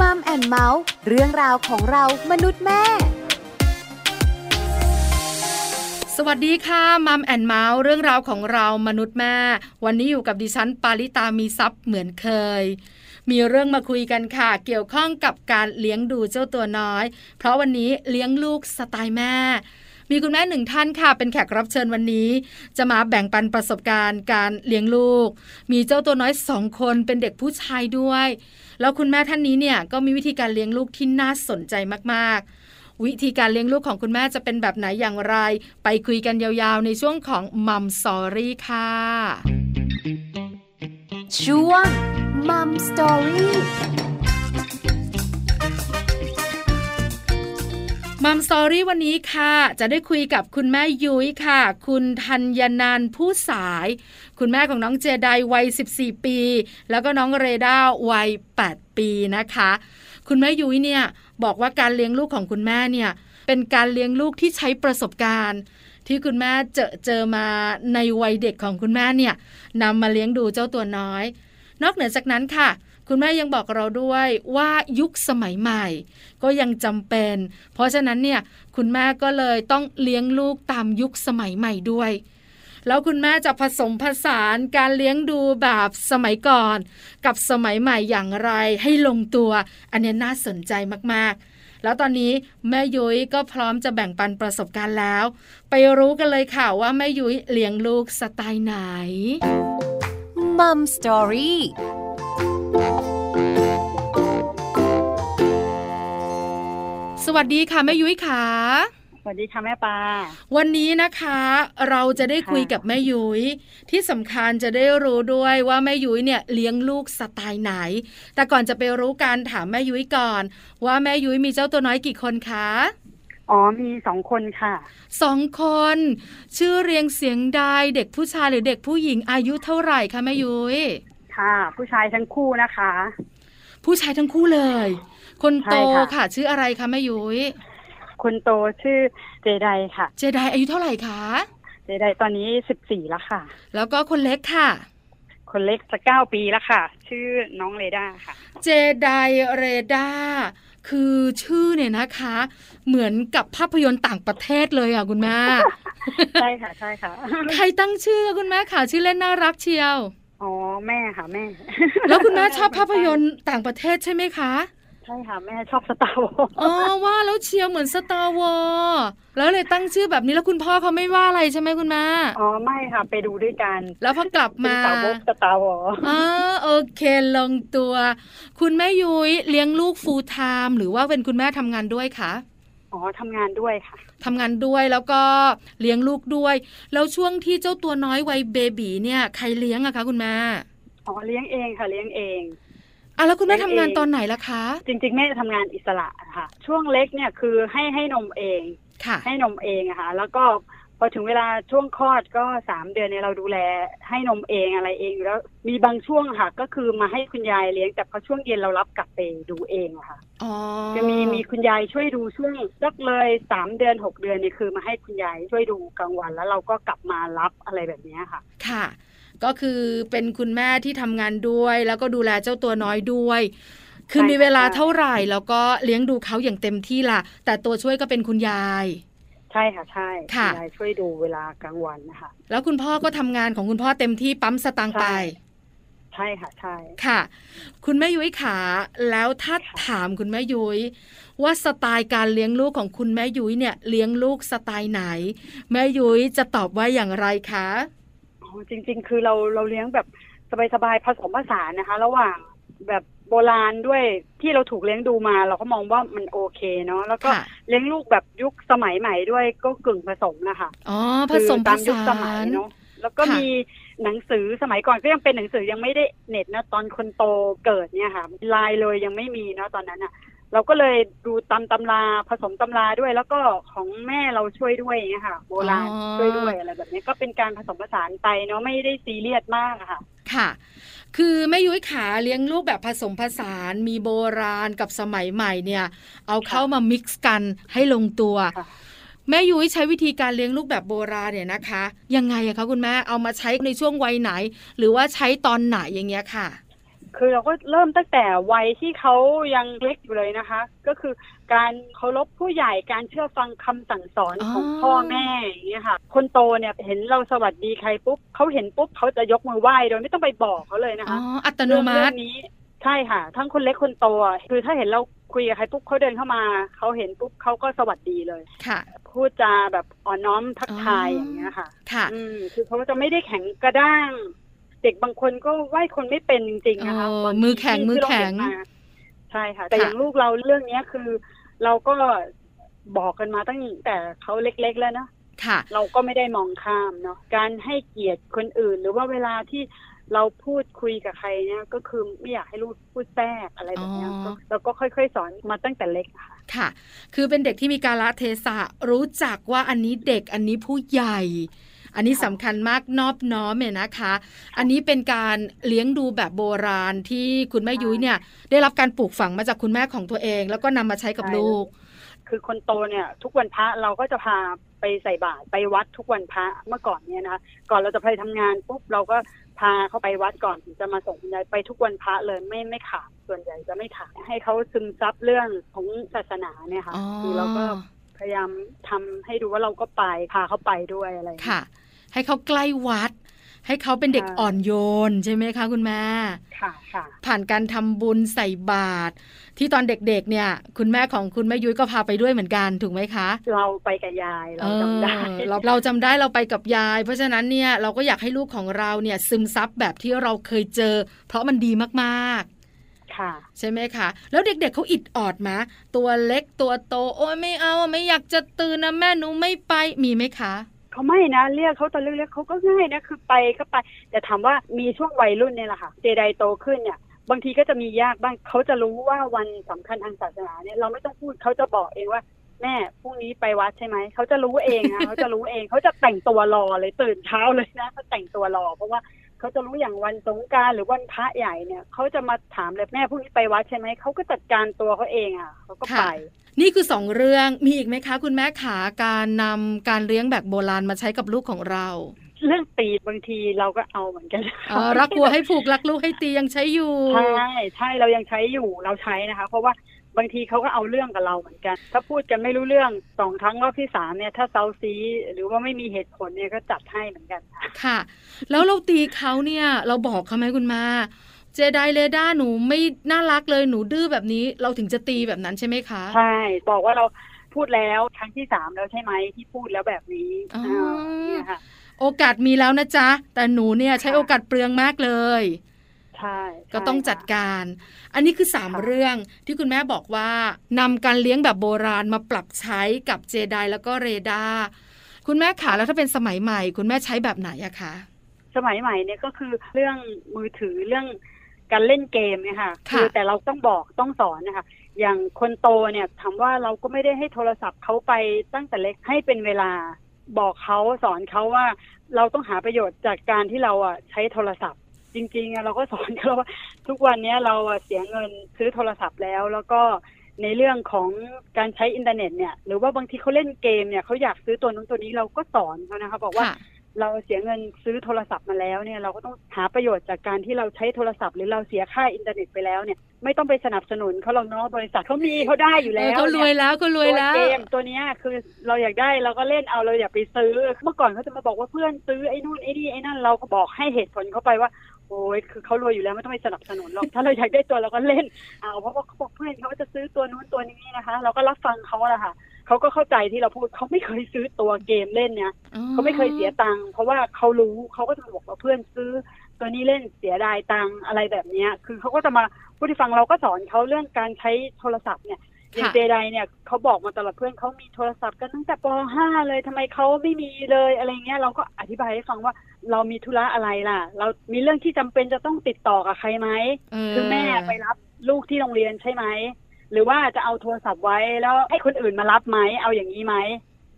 Mom and Mouth เรื่องราวของเรามนุษย์แม่ สวัสดีค่ะ Mom and Mouth เรื่องราวของเรามนุษย์แม่ วันนี้อยู่กับดิฉันปาริตามีทรัพย์เหมือนเคย มีเรื่องมาคุยกันค่ะ เกี่ยวข้องกับการเลี้ยงดูเจ้าตัวน้อย เพราะวันนี้เลี้ยงลูกสไตล์แม่มีคุณแม่หนึ่งท่านค่ะ เป็นแขกรับเชิญวันนี้ จะมาแบ่งปันประสบการณ์การเลี้ยงลูก มีเจ้าตัวน้อยสองคนเป็นเด็กผู้ชายด้วย แล้วคุณแม่ท่านนี้เนี่ยก็มีวิธีการเลี้ยงลูกที่น่าสนใจมากๆวิธีการเลี้ยงลูกของคุณแม่จะเป็นแบบไหนอย่างไร ไปคุยกันยาวๆ ในช่วงของ Mom Story ค่ะ ช่วง Mom Story Mom Story วันนี้ค่ะ จะได้คุยกับคุณแม่ยุ้ยค่ะ คุณธัญญนันผู้สาย คุณแม่ของน้องเจไดวัย 14 ปี แล้วก็น้องเรดาวัย 8 ปีนะคะ คุณแม่ยุ้ยเนี่ยบอกว่าการเลี้ยงลูกของคุณแม่เนี่ยเป็นการเลี้ยงลูกที่ใช้ประสบการณ์ที่คุณแม่เจอเจอมาในวัยเด็กของคุณแม่เนี่ยนำมาเลี้ยงดูเจ้าตัวน้อย นอกเหนือจากนั้นค่ะ คุณแม่ยังบอกเราด้วยว่ายุคสมัยใหม่ ก็ยังจำเป็น เพราะฉะนั้นเนี่ยคุณแม่ก็เลยต้องเลี้ยงลูกตามยุคสมัยใหม่ด้วย แล้วคุณแม่จะผสมผสานการเลี้ยงดูแบบสมัยก่อน กับสมัยใหม่อย่างไรให้ลงตัว อันนี้น่าสนใจมากๆแล้วตอนนี้แม่ยุ้ยก็พร้อมจะแบ่งปันประสบการณ์แล้ว ไปรู้กันเลยค่ะว่าแม่ยุ้ยเลี้ยงลูกสไตล์ไหนมัมสตอรี่สวัสดีค่ะแม่ยุ้ยค่ะส วัสดีค่ะแม่ปลาวันนี้นะคะ เราจะได้คุยค่ะกับแม่ยุย้ยที่สำคัญจะได้รู้ด้วยว่าแม่ยุ้ยเนี่ยเลี้ยงลูกสไตล์ไหน แต่ก่อนจะไปรู้การถามแม่ยุ้ยก่อน ว่าแม่ยุ้ยมีเจ้าตัวน้อยกี่คนคะอ๋อมีสองคนค่ะสองคน ชื่อเรียงเสียงใดเด็กผู้ชายหรือเด็กผู้หญิงอายุเท่าไหร่คะแม่ยุ้ยค่ะ ผู้ชายทั้งคู่นะคะ ผู้ชายทั้งคู่เลย คนโตใช่ค่ะค่ะ ชื่ออะไรคะแม่ยุ้ย คนโตชื่อเจไดค่ะ เจไดอายุเท่าไหร่คะ เจไดตอนนี้สิบสี่แล้วค่ะ แล้วก็คนเล็กค่ะ คนเล็กจะเก้าปีแล้วค่ะ ชื่อน้องเรดาค่ะ เจไดเรดาคือชื่อเนี่ยนะคะ เหมือนกับภาพยนตร์ต่างประเทศเลยอะคุณแม่ใช่ค่ะใช่ค่ะ ใครตั้งชื่อคุณแม่ค่ะ ชื่อเล่นน่ารักเชียวอ๋อแม่ค่ะแม่ แล้วคุณแม่ชอบภาพยนตร์ต่างประเทศใช่ไหมคะ ใช่ค่ะแม่ชอบ Star Wars อ๋อว่าแล้วเชียวเหมือน Star Wars แล้วเลยตั้งชื่อแบบนี้แล้วคุณพ่อเขาไม่ว่าอะไรใช่ไหมคุณแม่อ๋อไม่ค่ะไปดูด้วยกัน แล้วพอกลับเป็นมาสาวก Star Wars อ๋อโอเคลงตัว คุณแม่ยุ้ยเลี้ยงลูก full time หรือว่าเป็นคุณแม่ทำงานด้วยคะอ๋อทำงานด้วยค่ะทำงานด้วยแล้วก็เลี้ยงลูกด้วย แล้วช่วงที่เจ้าตัวน้อยวัยเบบีเนี่ยใครเลี้ยงอะคะคุณแม่อ๋อเลี้ยงเองค่ะเลี้ยงเอง อะแล้วคุณแม่เลี้ทำยงเองงานตอนไหนล่ะคะ จริง ๆ แม่ทำงานอิสระค่ะ ช่วงเล็กเนี่ยคือให้ให้นมเองค่ะให้นมเองอะค่ะ แล้วก็พอถึงเวลาช่วงคลอดก็สามเดือนเนี่ยเราดูแลให้นมเองอะไรเองอยู่แล้วมีบางช่วงค่ะ ก็คือมาให้คุณยายเลี้ยง แต่พอช่วงเย็นเรารับกลับไปดูเองอะค่ะอ๋อจะมีมีคุณยายช่วยดูช่วงสักเลยสามเดือนหกเดือนเนี่ยคือมาให้คุณยายช่วยดูกลางวัน แล้วเราก็กลับมารับอะไรแบบเนี้ยค่ะ ค่ะ ก็คือเป็นคุณแม่ที่ทำงานด้วย แล้วก็ดูแลเจ้าตัวน้อยด้วย คือใช่มีเวลาค่ะเท่าไหร่ แล้วก็เลี้ยงดูเขาอย่างเต็มที่ล่ะ แต่ตัวช่วยก็เป็นคุณยาย ใช่ค่ะใช่ค่ะณยายช่วยดูเวลากลางวันนะคะแล้วคุณพ่อก็ทำงานของคุณพ่อเต็มที่ปั๊มสตางค์ไปใช่ใช่ค่ะใช่ค่ะ คุณแม่ยุ้ยขาแล้วถ้าค่ะถามคุณแม่ยุ้ยว่าสไตล์การเลี้ยงลูกของคุณแม่ยุ้ยเนี่ยเลี้ยงลูกสไตล์ไหน แม่ยุ้ยจะตอบว่าอย่างไรคะอ๋อ จริง ๆ คือเราเราเลี้ยงแบบสบายๆผสมผสานนะคะ ระหว่างแบบโบราณด้วยที่เราถูกเลี้ยงดูมา เราก็มองว่ามันโอเคเนาะแล้วก็ค่ะ เลี้ยงลูกแบบยุคสมัยใหม่ด้วยก็กึ่งผสมนะคะอ๋อผคือสมผตามยุคสาสมัยน เนาะแล้วก็ค่ะ มีหนังสือสมัยก่อนก็ยังเป็นหนังสือยังไม่ได้เน็ตนะตอนคนโตเกิดเนี่ยค่ะไลน์เลยยังไม่มีเนาะตอนนั้นอะ เราก็เลยดูตามตำราผสมตำราด้วย แล้วก็ของแม่เราช่วยด้วยอย่างเงี้ยค่ะโบราณอ๋อช่วยด้วยอะไรแบบนี้ก็เป็นการผสมผสานไปเนาะไม่ได้ซีเรียสมากอะค่ะ ค่ะ คือแม่ยุ้ยขาเลี้ยงลูกแบบผสมผสานมีโบราณกับสมัยใหม่เนี่ย เอาเข้ามามิกซ์กันให้ลงตัวค่ะแม่ยุ้ยใช้วิธีการเลี้ยงลูกแบบโบราณเนี่ยนะคะ ยังไงอะคะคุณแม่เอามาใช้ในช่วงวัยไหน หรือว่าใช้ตอนไหนอย่างเงี้ยค่ะ คือเราก็เริ่มตั้งแต่วัยที่เขายังเล็กอยู่เลยนะคะ ก็คือการเคารพผู้ใหญ่การเชื่อฟังคำสั่งสอนของอ๋อพ่อแม่อย่างเงี้ยค่ะ คนโตเนี่ยเห็นเราสวัสดีใครปุ๊บเขาเห็นปุ๊บเขาจะยกมือไหว้โดยไม่ต้องไปบอกเขาเลยนะอ๋อคะอัตโนมัเรื่ติองนี้ใช่ค่ะ ทั้งคนเล็กคนโตอะคือถ้าเห็นเราคุยกับใครปุ๊บเขาเดินเข้ามาเขาเห็นปุ๊บเขาก็สวัสดีเลยค่ะพูดจาแบบอ่อนน้อมทักทายอ๋อออย่างเงี้ยค่ะ ค่ะ อืมคือเขาจะไม่ได้แข็งกระด้าง เด็กบางคนก็ไหว้คนไม่เป็นจริงๆนะคะเออคนมือแข็งที่มือแข็งที่เราเห็นมาใช่ค่ะ แต่ค่ะอย่างลูกเราเรื่องเนี้ยคือ เราก็บอกกันมาตั้งแต่เขาเล็กๆแล้วนะค่ะ เราก็ไม่ได้มองข้ามเนาะการให้เกียรติคนอื่น หรือว่าเวลาที่เราพูดคุยกับใครเนี่ยก็คือไม่อยากให้ลูกพูดแทรกอะไรแบบเนี้ยอ๋อก็เราก็ค่อยๆ สอนมาตั้งแต่เล็กค่ะค่ะ คือเป็นเด็กที่มีการละเทศะรู้จักว่าอันนี้เด็กอันนี้ผู้ใหญ่ อันนี้ค่ะสำคัญมากนอบน้อมเนี่ยนะคะ อันนี้เป็นการเลี้ยงดูแบบโบราณที่คุณแม่ยุ้ยเนี่ย ได้รับการปลูกฝังมาจากคุณแม่ของตัวเอง แล้วก็นำมาใช้กับลูก คือคนโตเนี่ย ทุกวันพระเราก็จะพาไปใส่บาตรไปวัดทุกวันพระเมื่อก่อนเนี่ยนะคะก่อนเราจะไปทำงานปุ๊บเราก็พาเขาไปวัดก่อนถึงจะมาส่งคุณยายไปทุกวันพระเลยไม่ไม่ขาดส่วนใหญ่จะไม่ขาดให้เขาซึมซับเรื่องของศาสนาเนี่ยค่ะอ๋อคือเราก็ พยายามทำให้ดูว่าเราก็ไปพาเขาไปด้วยอะไรอย่างเงี้ยค่ะ ให้เขาใกล้วัด ให้เขาเป็นเด็กค่ะอ่อนโยนใช่ไหมคะคุณแม่ค่ะค่ะ ผ่านการทำบุญใส่บาตรที่ตอนเด็กๆเนี่ย คุณแม่ของคุณแม่ยุ้ยก็พาไปด้วยเหมือนกันถูกไหมคะ เราไปกับยายเราจำได้เออเราเราจำได้เราไปกับยาย เพราะฉะนั้นเนี่ยเราก็อยากให้ลูกของเราเนี่ยซึมซับแบบที่เราเคยเจอ เพราะมันดีมาก ค่ะๆใช่ไหมคะ แล้วเด็กๆเขาอิดออดมาตัวเล็กตัวโต โอ้ยไม่เอาไม่อยากจะตื่นนะแม่หนูไม่ไปมีไหมคะเขาไม่นะเรียกเขาตอนเล็กๆเขาก็ง่ายนะคือไปก็ไป แต่ถามว่ามีช่วงวัยรุ่นเนี่ยแหละค่ะเจไดโตขึ้นเนี่ยบางทีก็จะมียากบ้างเขาจะรู้ว่าวันสำคัญทางศาสนาเนี่ยเราไม่ต้องพูดเขาจะบอกเองว่าแม่พรุ่งนี้ไปวัดใช่ไหมเขาจะรู้เองนะเขาจะรู้เองเขาจะแต่งตัวรอเลยตื่นเช้าเลยนะเขาแต่งตัวรอ เพราะว่า เขาจะรู้อย่างวันสงกรารหรือวันพระใหญ่เนี่ยเขาจะมาถามเลยแม่พรุ่งนี้ไปวัดใช่ไหมเขาก็จัดการตัวเขาเองอะเขาก็ไปค่ะนี่คือสองเรื่องมีอีกไหมคะ คุณแม่ขาการนำการเลี้ยงแบบโบราณมาใช้กับลูกของเราเรื่องตีบางทีเราก็เอาเหมือนกันเออรักวัวให้ผูกรักลูกให้ตียังใช้อยู่ ใช่ใช่เรายังใช้อยู่เราใช้นะคะ เพราะว่า บางทีเขาก็เอาเรื่องกับเราเหมือนกัน ถ้าพูดกันไม่รู้เรื่องสองครั้งรอบที่สามเนี่ย ถ้าเซาซีหรือว่าไม่มีเหตุผลเนี่ยก็จัดให้เหมือนกันค่ะ แล้วเราตีเขาเนี่ย เราบอกเขาไหมคุณมาเจไดเรดาหนูไม่น่ารักเลยหนูดื้อแบบนี้เราถึงจะตีแบบนั้นใช่ไหมคะ ใช่ บอกว่าเราพูดแล้วครั้งที่สามแล้วใช่ไหมที่พูดแล้วแบบนี้อ๋ออ่าเนี่ยค่ะโอกาสมีแล้วนะจ๊ะ แต่หนูเนี่ยใช้ค่ะโอกาสเปลืองมากเลย ใช่ก็ต้องจัดใช่ค่ะการ อันนี้คือสามค่ะเรื่องที่คุณแม่บอกว่านำการเลี้ยงแบบโบราณมาปรับใช้กับเจไดแล้วก็เรดาร์คุณแม่ขาแล้วถ้าเป็นสมัยใหม่ คุณแม่ใช้แบบไหนอะคะสมัยใหม่เนี่ยก็คือเรื่องมือถือเรื่องการเล่นเกมเนี่ยค่ะค่ะแต่เราต้องบอกต้องสอนนะคะอย่างคนโตเนี่ยถามว่าเราก็ไม่ได้ให้โทรศัพท์เขาไปตั้งแต่เล็กให้เป็นเวลาบอกเขาสอนเขาว่า เราต้องหาประโยชน์จากการที่เราอะใช้โทรศัพท์ จริงๆอะเราก็สอนเขาว่าทุกวันเนี้ยเราอะเสียเงินซื้อโทรศัพท์แล้ว แล้วก็ในเรื่องของการใช้อินเทอร์เน็ตเนี่ย หรือว่าบางทีเขาเล่นเกมเนี่ยเขาอยากซื้อตัวนู้นตัวนี้เราก็สอนเขานะคะบอกว่าค่ะเราเสียเงินซื้อโทรศัพท์มาแล้วเนี่ยเราก็ต้องหาประโยชน์จากการที่เราใช้โทรศัพท์ หรือเราเสียค่าอินเทอร์เน็ตไปแล้วเนี่ยไม่ต้องไปสนับสนุนเขาเราเนาะบริษัทเขามีเขาได้อยู่เอแล้อวเขารวยนี่แล้วเขารวยแล้วตัวเกมตัวเนี้ยคือเราอยากได้เราก็เล่นเอาเราอย่าไปซื้อเมื่อก่อนเขาจะมาบอกว่าเพื่อนซื้อไอ้นู่นไอ้นี่ไอ้นั่นเราก็บอกให้เหตุผลเขาไปว่า โอ้ยคือเขารวยอยู่แล้วไม่ต้องไปสนับสนุนหรอก ถ้าเราอยากได้ตัวเราก็เล่นเอาเพราะว่าเขาบอกเพื่อนเขาจะซื้อตัวนู้นตัวนี้นะคะ เราก็รับฟังเขาแหละค่ะเขาก็เข้าใจที่เราพูดเขาไม่เคยซื้อตัวเกมเล่นเนี่ยเขาไม่เคยเสียตังค์เพราะว่าเขารู้เขาก็จะบอกว่าเพื่อนซื้อ ตัวนี้เล่นเสียดายตังค์อะไรแบบเนี้ย คือเขาก็จะมาพูดให้ฟังเราก็สอนเขาเรื่องการใช้โทรศัพท์เนี่ยอย่างค่ะเจไดเนี่ยเขาบอกมาตลอดเพื่อนเขามีโทรศัพท์กันตั้งแต่ป .5 เลยทำไมเขาไม่มีเลยอะไรเงี้ยเราก็อธิบายให้ฟังว่า เรามีธุระอะไรล่ะ เรามีเรื่องที่จำเป็นจะต้องติดต่อกับใครไหมเออคือแม่ไปรับลูกที่โรงเรียนใช่ไหมหรือว่าจะเอาโทรศัพท์ไว้แล้วให้คนอื่นมารับไหมเอาอย่างนี้ไหม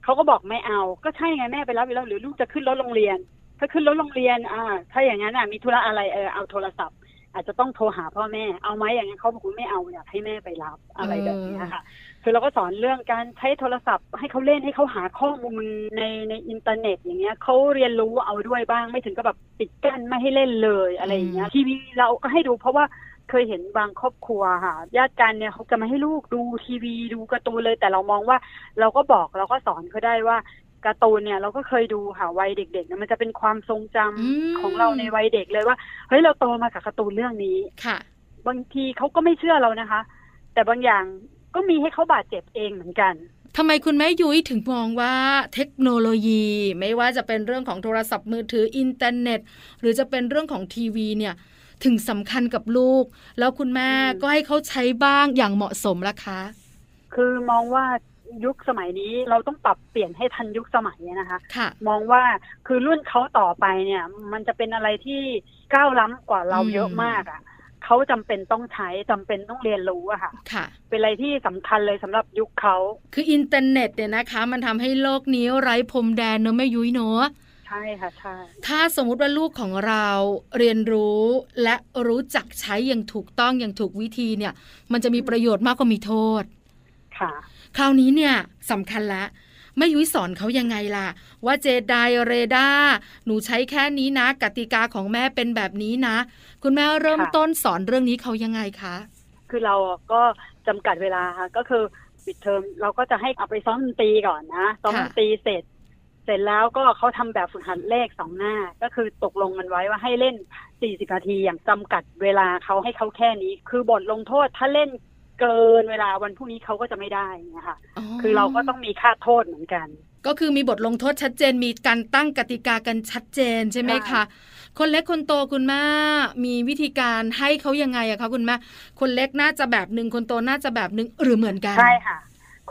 เขาก็บอกไม่เอา ก็ใช่ไงแม่ไปรับอยู่แล้วหรือลูกจะขึ้นรถโรงเรียน ถ้าขึ้นรถโรงเรียนอ่าถ้าอย่างนั้นอะมีธุระอะไรเออเอาโทรศัพท์ อาจจะต้องโทรหาพ่อแม่เอาไหมอย่างนั้นเขาบอกว่าไม่เอาอยากให้แม่ไปรับอะไรแบบนี้ค่ะคือเราก็สอนเรื่องการใช้โทรศัพท์ ให้เขาเล่นให้เขาหาข้อมูลในในอินเทอร์เน็ต อย่างเงี้ยเขาเรียนรู้เอาด้วยบ้างไม่ถึงกับแบบปิดกั้นไม่ให้เล่นเลยอะไรอย่างเงี้ยทีวีเราก็ให้ดูเพราะว่าเคยเห็นบางครอบครัวค่ะญาติกันเนี่ยเขาจะมาให้ลูกดูทีวีดูการ์ตูนเลย แต่เรามองว่าเราก็บอกเราก็สอนเขาได้ว่า การ์ตูนเนี่ยเราก็เคยดูค่ะวัยเด็กๆเนี่ยมันจะเป็นความทรงจำอืมของเราในวัยเด็กเลยว่าเฮ้ยเราโตมากับการ์ตูนเรื่องนี้ค่ะ บางทีเขาก็ไม่เชื่อเรานะคะ แต่บางอย่างก็มีให้เขาบาดเจ็บเองเหมือนกันทำไมคุณแม่ยุ้ยถึงมองว่าเทคโนโลยี ไม่ว่าจะเป็นเรื่องของโทรศัพท์มือถืออินเทอร์เน็ต หรือจะเป็นเรื่องของทีวีเนี่ย ถึงสำคัญกับลูก แล้วคุณแม่อืมก็ให้เขาใช้บ้างอย่างเหมาะสมละคะ คือมองว่า ยุคสมัยนี้เราต้องปรับเปลี่ยนให้ทันยุคสมัยนะคะค่ะมองว่าคือรุ่นเขาต่อไปเนี่ย มันจะเป็นอะไรที่ก้าวล้ำกว่าเราอืมเยอะมากอะ่ะเขาจำเป็นต้องใช้จำเป็นต้องเรียนรู้อะค่ะค่ะ เป็นอะไรที่สำคัญเลยสำหรับยุคเขาคืออินเทอร์เน็ตเนี่ยนะคะ มันทำให้โลกนี้ไร้พรมแดนเนอะแม่ยุ้ยเนอะใช่ค่ะใช่ถ้าสมมุติว่าลูกของเราเรียนรู้และรู้จักใช้อย่างถูกต้องอย่างถูกวิธีเนี่ย มันจะมีประโยชน์มากกว่ามีโทษค่ะ คราวนี้เนี่ยสำคัญละแม่ยุ้ยสอนเขายังไงล่ะ ว่าเจไดเรดาหนูใช้แค่นี้นะ กติกาของแม่เป็นแบบนี้นะ คุณแม่เริ่มต้นสอนเรื่องนี้เขายังไงคะ คือเราก็จำกัดเวลาค่ะก็คือปิดเทอมเราก็จะให้เอาไปซ้อมดนตรีก่อนนะซ้อมดนตรีเสร็จ เสร็จแล้วก็เขาทำแบบฝึกหัดเลขสองหน้า ก็คือตกลงกันไว้ว่าให้เล่น 40 นาทีอย่างจำกัดเวลาเขาให้เขาแค่นี้ คือบทลงโทษถ้าเล่น เกินเวลาวันพรุ่งนี้เขาก็จะไม่ได้นะคะคือเราก็ต้องมีค่าโทษเหมือนกัน ก็คือมีบทลงโทษชัดเจนมีการตั้งกติกากันชัดเจนใช่ไหมใช่คะคนเล็กคนโตคุณแม่มีวิธีการให้เขายังไงอะคะคุณแม่คนเล็กน่าจะแบบหนึ่งคนโตน่าจะแบบหนึ่งหรือเหมือนกันใช่ค่ะ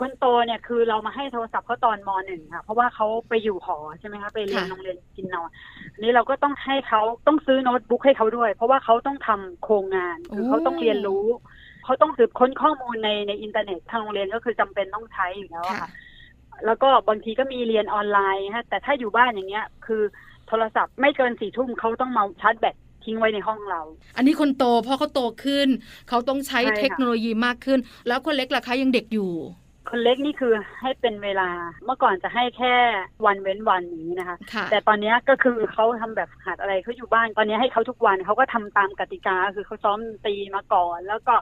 คนโตเนี่ยคือเรามาให้โทรศัพท์เขาตอนมหนึ่งค่ะ เพราะว่าเขาไปอยู่หอใช่ไหมคะไปเรียนค่ะโรงเรียนกินนอนอันนี้เราก็ต้องให้เขาต้องซื้อโน้ตบุ๊กให้เขาด้วย เพราะว่าเขาต้องทำโครงงาน คือเขาต้องเรียนรู้ เขาต้องสืบค้นข้อมูลในในอินเทอร์เน็ตทางโรงเรียนก็คือจำเป็นต้องใช้อยู่แล้วอะค่ะค่ะ แล้วก็บางทีก็มีเรียนออนไลน์ฮะแต่ถ้าอยู่บ้านอย่างเงี้ย คือโทรศัพท์ไม่เกินสี่ทุ่มเขาต้องมาชาร์จแบตทิ้งไว้ในห้องเรา อันนี้คนโตเพราะเขาโตขึ้น เขาต้องใช้ใช่ค่ะเทคโนโลยีมากขึ้น แล้วคนเล็กล่ะคะยังเด็กอยู่ คนเล็กนี่คือให้เป็นเวลาเมื่อก่อนจะให้แค่วันเว้นวันอย่างนี้นะคะค่ะแต่ตอนเนี้ยก็คือเขาทำแบบฝึกหัดอะไรเขาอยู่บ้าน ตอนนี้ให้เขาทุกวันเขาก็ทำตามกติกา คือเขาซ้อมดนตรีมาก่อน แล้วก็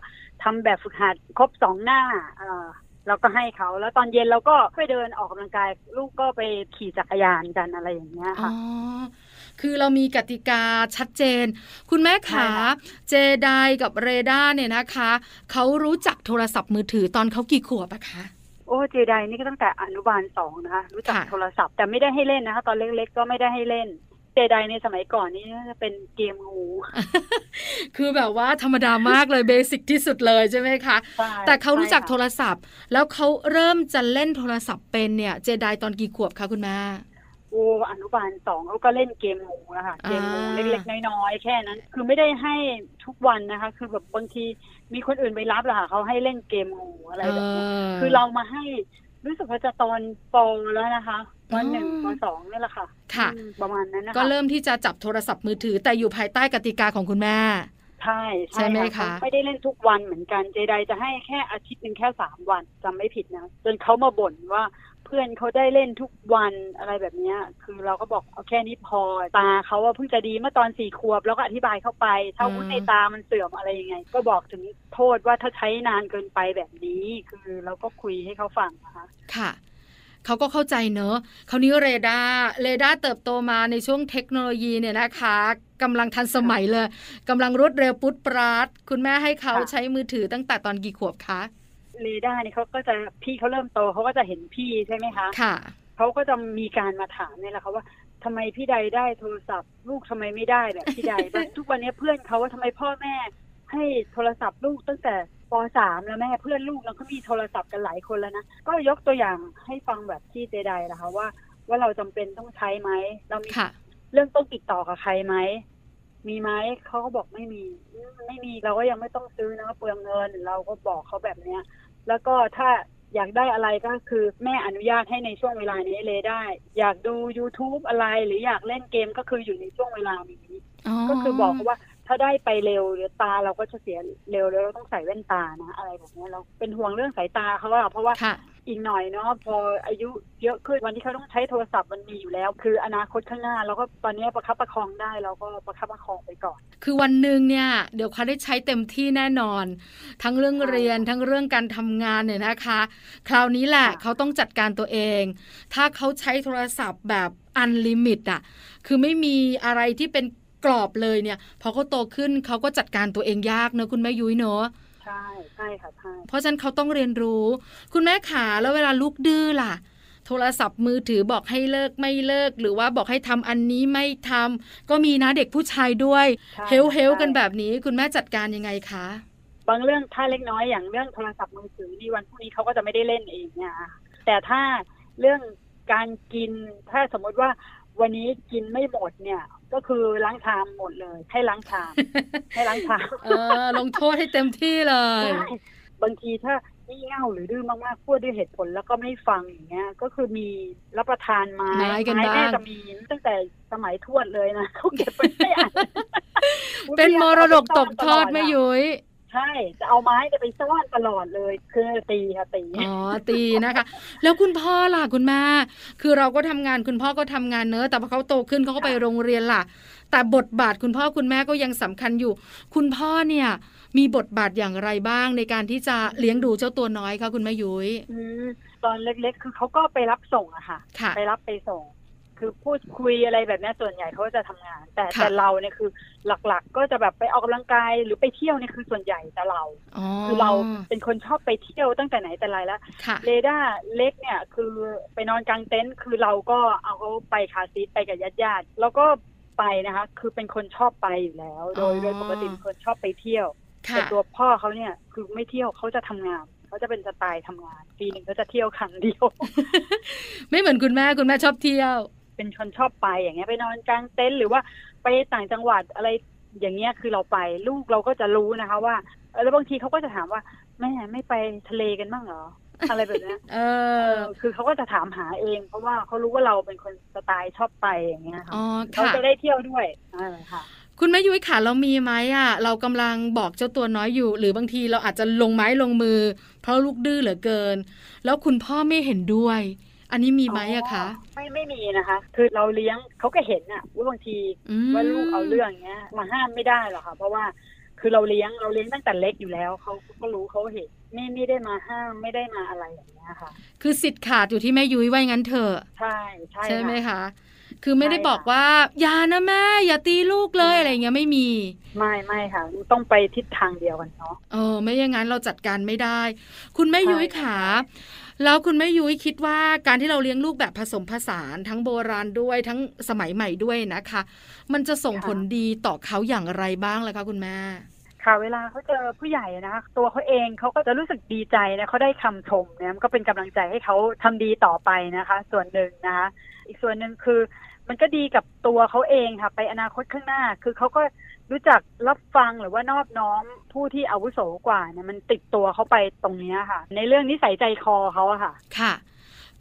ทำแบบฝึกหัดครบสองหน้าเออเราก็ให้เขาแล้วตอนเย็นเราก็ไปเดินออกกำลังกาย ลูกก็ไปขี่จักรยานกันอะไรอย่างเงี้ยอ๋อค่ะคือเรามีกติกาชัดเจน คุณแม่ใช่ขาค่ะเจไดกับเรดาเนี่ยนะคะ เขารู้จักโทรศัพท์มือถือตอนเขากี่ขวบอะคะ โอ้เจไดนี่ก็ตั้งแต่อนุบาลสองนะคะ รู้จักค่ะโทรศัพท์แต่ไม่ได้ให้เล่นนะคะ ตอนเล็กๆก็ไม่ได้ให้เล่นเจไดในสมัยก่อนนี่น่าจะเป็นเกมงู คือแบบว่าธรรมดามากเลยเบสิกที่สุดเลยใช่ไหมคะใช่แต่เขารู้จักใช่โทค่ะรศัพท์ แล้วเขาเริ่มจะเล่นโทรศัพท์เป็นเนี่ย เจไดตอนกี่ขวบคะคุณแม่ โอ้อนุบาลสองเขาก็เล่นเกมงูนะคะอ่าเกมงูเล็กๆน้อยๆแค่นั้น คือไม่ได้ให้ทุกวันนะคะ คือแบบบางทีมีคนอื่นไปรับแหละค่ะเขาให้เล่นเกมงูอะไรแบบเนี้ยคือเรามาให้รู้สึกว่าจะตอนปแล้วนะคะวันหนึ่งวันสองนี่แหละค่ะ ค่ะอืมประมาณนั้นนะคะก็เริ่มที่จะจับโทรศัพท์มือถือแต่อยู่ภายใต้กติกาของคุณแม่ใช่ใช่ไหมคะเขาไม่ได้เล่นทุกวันเหมือนกันเจไดจะให้แค่อาทิตย์หนึ่งแค่สามวันจำไม่ผิดนะจนเขามาบ่นว่า เพื่อนเขาได้เล่นทุกวันอะไรแบบเนี้ยคือเราก็บอกเอาแค่นี้พอ ตาเขาว่าเพิ่งจะดีเมื่อตอนสี่ขวบ แล้วก็อธิบายเข้าไปถ้าวุ้นในตามันเสื่อมอะไรยังไง ก็บอกถึงโทษว่าถ้าใช้นานเกินไปแบบนี้ คือเราก็คุยให้เขาฟังนะคะค่ะเขาก็เข้าใจเนอะคราวนี้เวเดอร์เวเดอร์เติบโตมาในช่วงเทคโนโลยีเนี่ยนะคะกำลังทันสมัยเลยกำลังรวดเร็วปุ๊ดปราด คุณแม่ให้เขาค่ะใช้มือถือตั้งแต่ตอนกี่ขวบคะ เวเดอร์นี่เขาก็จะพี่เขาเริ่มโตเขาก็จะเห็นพี่ใช่ไหมคะค่ะเขาก็จะมีการมาถามเนี่ยแหละค่ะว่าทำไมพี่ไดได้โทรศัพท์ ลูกทำไมไม่ได้แบบพี่ไดแบบทุกวันนี้เพื่อนเขาว่าทำไมพ่อแม่ ให้โทรศัพท์ลูกตั้งแต่ปสามแล้วแม่เพื่อนลูกแล้วก็มีโทรศัพท์กันหลายคนแล้วนะ ก็ยกตัวอย่างให้ฟังแบบที่เจไดนะคะว่า ว่าเราจำเป็นต้องใช้ไหมเรามีค่ะเรื่องต้องติดต่อกับใครไหมมีไหมเขาก็บอกไม่มีอืมไม่มีเราก็ยังไม่ต้องซื้อนะเปลืองเงิน เราก็บอกเขาแบบเนี้ย แล้วก็ถ้าอยากได้อะไรก็คือแม่อนุญาตให้ในช่วงเวลานี้เลยได้ อยากดู YouTube อะไรหรืออยากเล่นเกมก็คืออยู่ในช่วงเวลานี้ ก็คือบอกเขาว่า ถ้าได้ไปเร็วหรือตาเราก็จะเสียเร็วแล้วเราต้องใส่แว่นตานะอะไรแบบนี้เราเป็นห่วงเรื่องสายตาเขาว่าเพราะว่าค่ะอีกหน่อยเนาะพออายุเยอะขึ้นวันที่เขาต้องใช้โทรศัพท์มันมีอยู่แล้ว คืออนาคตข้างหน้าเราก็ตอนนี้ประคับประคองได้เราก็ประคับประคองไปก่อน คือวันหนึ่งเนี่ยเดี๋ยวเขาได้ใช้เต็มที่แน่นอน ทั้งเรื่องเรียนทั้งเรื่องการทำงานเนี่ยนะคะ คราวนี้แหละค่ะเขาต้องจัดการตัวเอง ถ้าเขาใช้โทรศัพท์แบบunlimit อะคือไม่มีอะไรที่เป็น กรอบเลยเนี่ยพอเขาโตขึ้นเขาก็จัดการตัวเองยากเนอะคุณแม่ยุ้ยเนอะใช่ใช่ค่ะใช่เพราะฉะนั้นเขาต้องเรียนรู้ คุณแม่ขาแล้วเวลาลูกดื้อล่ะ โทรศัพท์มือถือบอกให้เลิกไม่เลิก หรือว่าบอกให้ทำอันนี้ไม่ทำก็มีนะเด็กผู้ชายด้วยใช่เฮ้วเฮ้วใช่กันแบบนี้คุณแม่จัดการยังไงคะบางเรื่องถ้าเล็กน้อยอย่างเรื่องโทรศัพท์มือถือนี่วันพรุ่งนี้เขาก็จะไม่ได้เล่นเองเนี่ยค่ะแต่ถ้าเรื่องการกินถ้าสมมติว่าวันนี้กินไม่หมดเนี่ย ก็คือล้างชามหมดเลย ให้ล้างชามให้ล้างชามเออลงโทษให้เต็มที่เลยใช่บางทีถ้างี่เง่าหรือดื้อมากๆพูดด้วยเหตุผลแล้วก็ไม่ฟังอย่างเงี้ย ก็คือมีรับประทานไม้ไม้กันบ้างแม่จะมีตั้งแต่สมัยทวดเลยนะเขาเก็บไปไม่อ่านเป็นมรดกตกทอดไม่ยุ้ย ใช่จะเอาไม้จะไปซ่อนตลอดเลย คือตีค่ะตีอ๋อตีนะคะ แล้วคุณพ่อล่ะคุณแม่คือเราก็ทำงานคุณพ่อก็ทำงานเนอะแต่พอเขาโตขึ้นเขาก็ไปโรงเรียนล่ะ แต่บทบาทคุณพ่อคุณแม่ก็ยังสำคัญอยู่ คุณพ่อเนี่ยมีบทบาทอย่างไรบ้างในการที่จะเลี้ยงดูเจ้าตัวน้อยคะคุณแม่ยุ้ยอืมตอนเล็กๆ คือเขาก็ไปรับส่งอะค่ะค่ะไปรับไปส่ง คือพูดคุยอะไรแบบเนี้ยส่วนใหญ่เขาจะทำงาน แต่ค่ะแต่เราเนี่ยคือหลักๆ ก็จะแบบไปออกกำลังกายหรือไปเที่ยวเนี่ยคือส่วนใหญ่แต่เราอ๋อคือเราเป็นคนชอบไปเที่ยวตั้งแต่ไหนแต่ไรแล้วค่ะเรดาร์เล็กเนี่ยคือไปนอนกลางเต็นท์คือเราก็เอาเขาไปคาร์ซีทไปกับญาติญาติๆแล้วก็ไปนะคะ คือเป็นคนชอบไปอยู่แล้ว โดยอ๋อโดยปกติเป็นคนชอบไปเที่ยวค่ะแต่ตัวพ่อเขาเนี่ยคือไม่เที่ยวเขาจะทำงานเขาจะเป็นสไตล์ทำงาน ปีหนึ่งเขาจะเที่ยวครั้งเดียว ไม่เหมือนคุณแม่คุณแม่ชอบเที่ยว เป็นคนชอบไปอย่างเงี้ยไปนอนกลางเต็นท์หรือว่าไปต่างจังหวัดอะไรอย่างเงี้ยคือเราไปลูกเราก็จะรู้นะคะ ว่าเออแล้วบางทีเขาก็จะถามว่าแม่ไม่ไปทะเลกันบ้างเหรออะไรแบบเนี้ยเอเอออ คือเขาก็จะถามหาเอง เพราะว่าเขารู้ว่าเราเป็นคนสไตล์ชอบไปอย่างเงี้ยค่ะอ๋อเขาค่ะจะได้เที่ยวด้วยเออค่ะ คุณแม่ยุ้ยขาเรามีไหมอะ เรากำลังบอกเจ้าตัวน้อยอยู่ หรือบางทีเราอาจจะลงไม้ลงมือ เพราะลูกดื้อเหลือเกิน แล้วคุณพ่อไม่เห็นด้วย อันนี้มีไหมอะคะไม่ไม่มีนะคะ คือเราเลี้ยงเขาก็เห็นอะว่าบางทีอืมว่าลูกเอาเรื่องเงี้ยมาห้ามไม่ได้หรอกค่ะ เพราะว่าคือเราเลี้ยงเราเลี้ยงตั้งแต่เล็กอยู่แล้วเขาก็รู้เขาเห็นไม่ไม่ได้มาห้ามไม่ได้มาอะไรอย่างเงี้ยค่ะ คือสิทธิ์ขาดอยู่ที่แม่ยุ้ยว่าอย่างนั้นเถอะใช่ใช่ใช่ไหมค่ะคะคือไม่ได้ใช่ค่ะบอกว่าอย่านะแม่อย่าตีลูกเลยใช่อะไรอย่างเงี้ยไม่มี ไม่ไม่ค่ะ ต้องไปทิศทางเดียวกันเนาะเออไม่อย่างนั้นเราจัดการไม่ได้ คุณแม่ใช่ยุ้ยขา แล้วคุณแม่ยุ้ยคิดว่าการที่เราเลี้ยงลูกแบบผสมผสาน ทั้งโบราณด้วยทั้งสมัยใหม่ด้วยนะคะ มันจะส่งผลดีต่อเขาอย่างไรบ้างล่ะคะคุณแม่ค่ะเวลาเขาเจอผู้ใหญ่นะคะตัวเขาเองเขาก็จะรู้สึกดีใจนะเขาได้คำชมเนี่ยมันก็เป็นกำลังใจให้เขาทำดีต่อไปนะคะ ส่วนหนึ่งนะคะอีกส่วนหนึ่งคือ มันก็ดีกับตัวเขาเองค่ะ ไปอนาคตข้างหน้า คือเขาก็ รู้จักรับฟังหรือว่านอบน้อมผู้ที่อาวุโสกว่าเนี่ยมันติดตัวเขาไปตรงเนี้ยค่ะ ในเรื่องนิสัยใจคอเขาอะค่ะ ค่ะ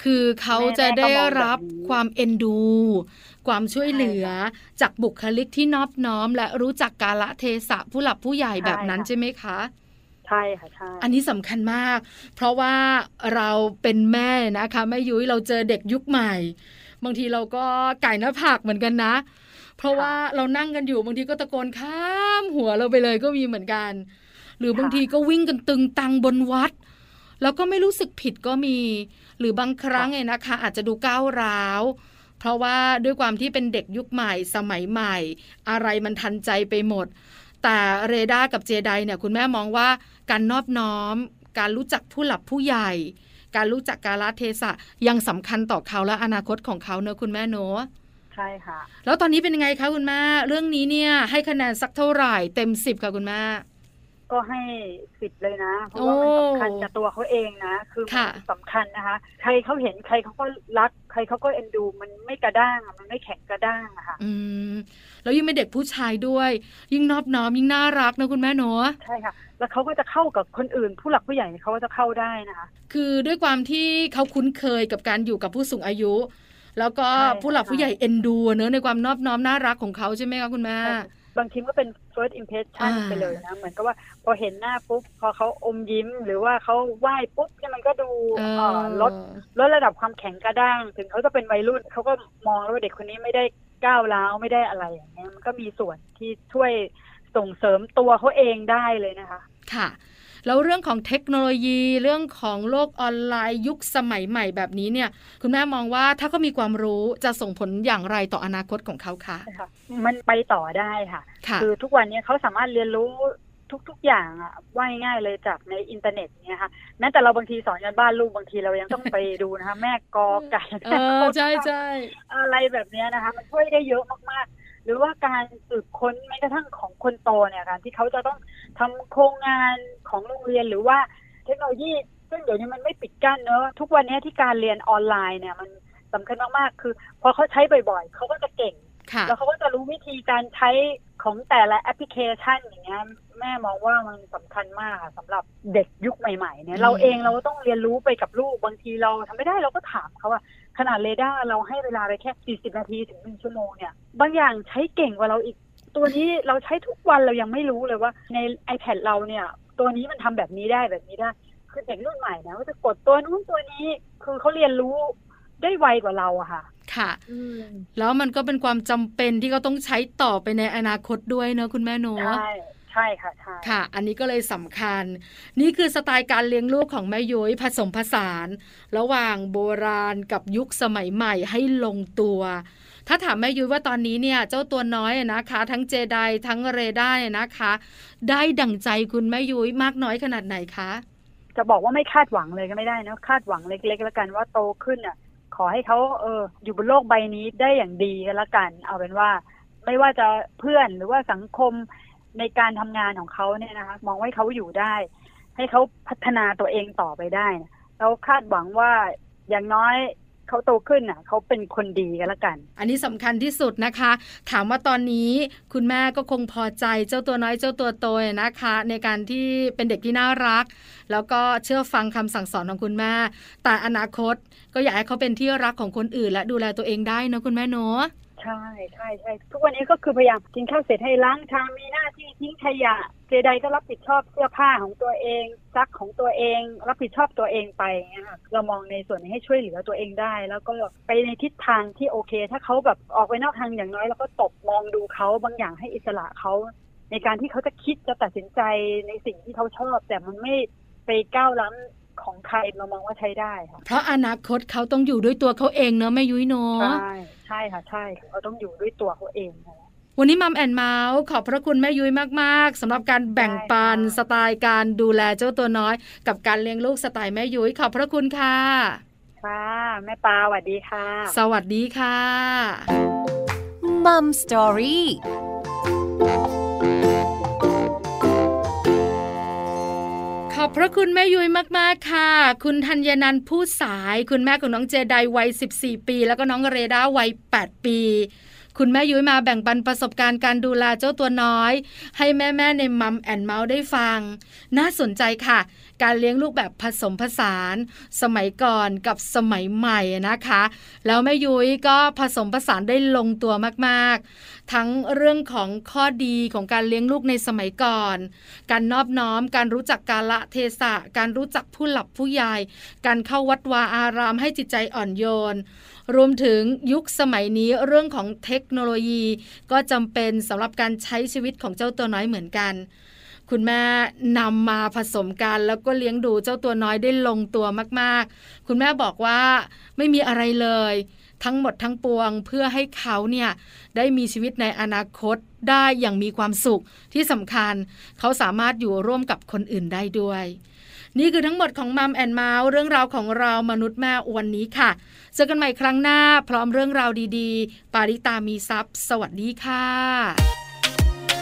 คือเขาจะได้รับแม่ก็มองแบบนี้ความเอ็นดู ความช่วยเหลือจากบุคลิกที่นอบน้อม และรู้จักกาละเทศะผู้หลับผู้ใหญ่ใช่แบบนั้นค่ะใช่ไหมคะใช่ค่ะใช่ อันนี้สำคัญมาก เพราะว่าเราเป็นแม่นะคะแม่ยุ้ยเราเจอเด็กยุคใหม่ บางทีเราก็ไก่หน้าผากเหมือนกันนะ เพราะว่าเรานั่งกันอยู่บางทีก็ตะโกนข้ามหัวเราไปเลยก็มีเหมือนกัน หรือบางทีก็วิ่งกันตึงตังบนวัด แล้วก็ไม่รู้สึกผิดก็มี หรือบางครั้งเนี่ยนะคะ อาจจะดูก้าวร้าวเพราะว่าด้วยความที่เป็นเด็กยุคใหม่สมัยใหม่ อะไรมันทันใจไปหมด แต่เรดาร์กับเจไดเนี่ยคุณแม่มองว่าการนอบน้อม การรู้จักผู้หลับผู้ใหญ่ การรู้จักกาลเทศะยังสำคัญต่อเขาและอนาคตของเขาเนอะคุณแม่เนอะ ใช่ค่ะ แล้วตอนนี้เป็นยังไงคะคุณแม่เรื่องนี้เนี่ย ให้คะแนนสักเท่าไหร่เต็มสิบค่ะคุณแม่ก็ให้สิบเลยนะ เพราะว่ามันโอ้สำคัญกับตัวเขาเองนะ คือมัค่ะนสำคัญนะคะ ใครเขาเห็นใครเขาก็รัก ใครเขาก็เอ็นดู มันไม่กระด้างอะมันไม่แข็งกระด้างอะค่ะอืมแล้วยิ่งเป็นเด็กผู้ชายด้วย ยิ่งนอบน้อมยิ่งน่ารักนะคุณแม่เนอะใช่ค่ะ แล้วเขาก็จะเข้ากับคนอื่น ผู้หลักผู้ใหญ่เขาก็จะเข้าได้นะคะ คือด้วยความที่เขาคุ้นเคยกับการอยู่กับผู้สูงอายุ แล้วก็ใช่ค่ะผู้หลักผู้ใหญ่เอ็นดูเนอะในความนอบน้อมน่ารักของเขาใช่ไหมคะคุณแม่ใช่บางทีก็เป็น first impression อ่าไปเลยนะ เหมือนกับว่าพอเห็นหน้าปุ๊บ พอเขาอมยิ้ม หรือว่าเขาไหว้ปุ๊บเนี่ยมันก็ดูเอเอ่ออลดลดระดับความแข็งกระด้าง ถึงเขาจะเป็นวัยรุ่นเขาก็มองแล้วว่าเด็กคนนี้ไม่ได้ก้าวร้าวไม่ได้อะไรอย่างเงี้ยมันก็มีส่วนที่ช่วยส่งเสริมตัวเขาเองได้เลยนะคะ ค่ะ แล้วเรื่องของเทคโนโลยีเรื่องของโลกออนไลน์ยุคสมัยใหม่แบบนี้เนี่ย คุณแม่มองว่าถ้าเขามีความรู้จะส่งผลอย่างไรต่ออนาคตของเขาคะค่ะมันไปต่อได้ค่ะค่ะ คือทุกวันนี้เขาสามารถเรียนรู้ทุก ๆ อย่างอะว่าง่ายๆเลยจากในอินเทอร์เน็ตเนี่ยค่ะแม้แต่เราบางทีสอนกันบ้านลูกบางทีเรายังต้องไปดูนะคะ แม่กอไก่เอแม่อโคใช่ใช่อะไรแบบเนี้ยนะคะ มันช่วยได้เยอะมากๆ หรือว่าการสืบค้นแม้กระทั่งของคนโตเนี่ยการที่เขาจะต้องทำโครงงานของโรงเรียนหรือว่าเทคโนโลยี ซึ่งเดี๋ยวนี้มันไม่ปิดกั้นเนอะทุกวันนี้ที่การเรียนออนไลน์เนี่ยมันสำคัญมากๆคือ พอเขาใช้บ่อยๆเขาก็จะเก่งค่ะแล้วเขาก็จะรู้วิธีการใช้ของแต่ละแอปพลิเคชันอย่างเงี้ยแม่มองว่ามันสำคัญมากค่ะสำหรับเด็กยุคใหม่ๆเนี่ยเราเองเราก็ต้องเรียนรู้ไปกับลูกบางทีเราทำไม่ได้เราก็ถามเขาว่า ขนาดเรดาร์เราให้เวลาไปแค่ 40 นาทีถึงหนึ่งชั่วโมงเนี่ย บางอย่างใช้เก่งกว่าเราอีก ตัวนี้เราใช้ทุกวันเรายังไม่รู้เลยว่าใน iPad เราเนี่ย ตัวนี้มันทำแบบนี้ได้แบบนี้ได้ คือเด็กรุ่นใหม่นะก็จะกดตัวนู้นตัวนี้ คือเขาเรียนรู้ได้ไวกว่าเราอะค่ะ ค่ะอืมแล้วมันก็เป็นความจำเป็นที่เขาต้องใช้ต่อไปในอนาคตด้วยเนอะคุณแม่เนอะใช่ ใช่ค่ะใช่ค่ะ อันนี้ก็เลยสำคัญ นี่คือสไตล์การเลี้ยงลูกของแม่ยุ้ยผสมผสาน ระหว่างโบราณกับยุคสมัยใหม่ให้ลงตัว ถ้าถามแม่ยุ้ยว่าตอนนี้เนี่ย เจ้าตัวน้อยอะนะคะ ทั้งเจไดทั้งเรดาเนี่ยนะคะ ได้ดั่งใจคุณแม่ยุ้ยมากน้อยขนาดไหนคะ จะบอกว่าไม่คาดหวังเลยก็ไม่ได้นะคาดหวังเล็ก ๆ แล้วกันว่าโตขึ้นอะ ขอให้เขาเอออยู่บนโลกใบนี้ได้อย่างดีกันละกัน เอาเป็นว่าไม่ว่าจะเพื่อนหรือว่าสังคม ในการทำงานของเขาเนี่ยนะคะมองว่าให้เขาอยู่ได้ ให้เขาพัฒนาตัวเองต่อไปได้แล้วคาดหวังว่าอย่างน้อยเขาโตขึ้นอะเขาเป็นคนดีกันละกัน อันนี้สำคัญที่สุดนะคะ ถามว่าตอนนี้คุณแม่ก็คงพอใจเจ้าตัวน้อยเจ้าตัวโตนะคะ ในการที่เป็นเด็กที่น่ารัก แล้วก็เชื่อฟังคำสั่งสอนของคุณแม่ แต่อนาคตก็อยากให้เขาเป็นที่รักของคนอื่น และดูแลตัวเองได้นะคุณแม่เนอะ ใช่ใช่ใช่ทุกวันนี้ก็คือพยายามกินข้าวเสร็จให้ล้างชามมีหน้าที่ทิ้งขยะเจไดก็รับผิดชอบเสื้อผ้าของตัวเองซักของตัวเอง รับผิดชอบตัวเองไปอย่างเงี้ยค่ะเรามองในส่วนนี้ให้ช่วยเหลือตัวเองได้ แล้วก็ไปในทิศทางที่โอเค ถ้าเขาแบบออกไปนอกทางอย่างน้อยเราก็ตบมองดูเขาบางอย่างให้อิสระเขาในการที่เขาจะคิดจะตัดสินใจในสิ่งที่เขาชอบ แต่มันไม่ไปก้าวล้ำ ของใครเรามองว่าใช้ได้ค่ะเพราะอนาคตเขาต้องอยู่ด้วยตัวเขาเองเนอะแม่ยุ้ยเนอะใช่ใช่ค่ะใช่เขาต้องอยู่ด้วยตัวเขาเองค่ะวันนี้ Mom and Mouth ขอบพระคุณแม่ยุ้ยมากๆสำหรับการแบ่งปันได้ค่ะสไตล์การดูแลเจ้าตัวน้อย กับการเลี้ยงลูกสไตล์แม่ยุ้ยขอบพระคุณค่ะ ค่ะ แม่ปลาสวัสดีค่ะ สวัสดีค่ะ Mom Story ขอบพระคุณแม่ยุ้ยมากๆค่ะ คุณธัญนันท์ผู้สาย คุณแม่ของน้องเจไดวัย 14 ปี แล้วก็น้องเรดาวัย 8 ปี คุณแม่ยุ้ยมาแบ่งปันประสบการณ์การดูแลเจ้าตัวน้อย ให้แม่ ๆ ในมัมแอนเมาส์ได้ฟัง น่าสนใจค่ะการเลี้ยงลูกแบบผสมผสาน สมัยก่อนกับสมัยใหม่นะคะ แล้วแม่ยุ้ยก็ผสมผสานได้ลงตัวมากๆ ทั้งเรื่องของข้อดีของการเลี้ยงลูกในสมัยก่อน การนอบน้อม การรู้จักกาละเทศะ การรู้จักผู้หลับผู้ใหญ่ การเข้าวัดวาอารามให้จิตใจอ่อนโยนรวมถึงยุคสมัยนี้เรื่องของเทคโนโลยี ก็จำเป็นสำหรับการใช้ชีวิตของเจ้าตัวน้อยเหมือนกัน คุณแม่นำมาผสมกันแล้วก็เลี้ยงดูเจ้าตัวน้อยได้ลงตัวมากๆ คุณแม่บอกว่าไม่มีอะไรเลย ทั้งหมดทั้งปวงเพื่อให้เขาเนี่ยได้มีชีวิตในอนาคตได้อย่างมีความสุขที่สำคัญ เขาสามารถอยู่ร่วมกับคนอื่นได้ด้วย นี่คือทั้งหมดของ Mom and Mouth เรื่องราวของเรามนุษย์แม่วันนี้ค่ะ เจอกันใหม่ครั้งหน้าพร้อมเรื่องราวดีๆ ปาริตามีซัพ์สวัสดีค่ะ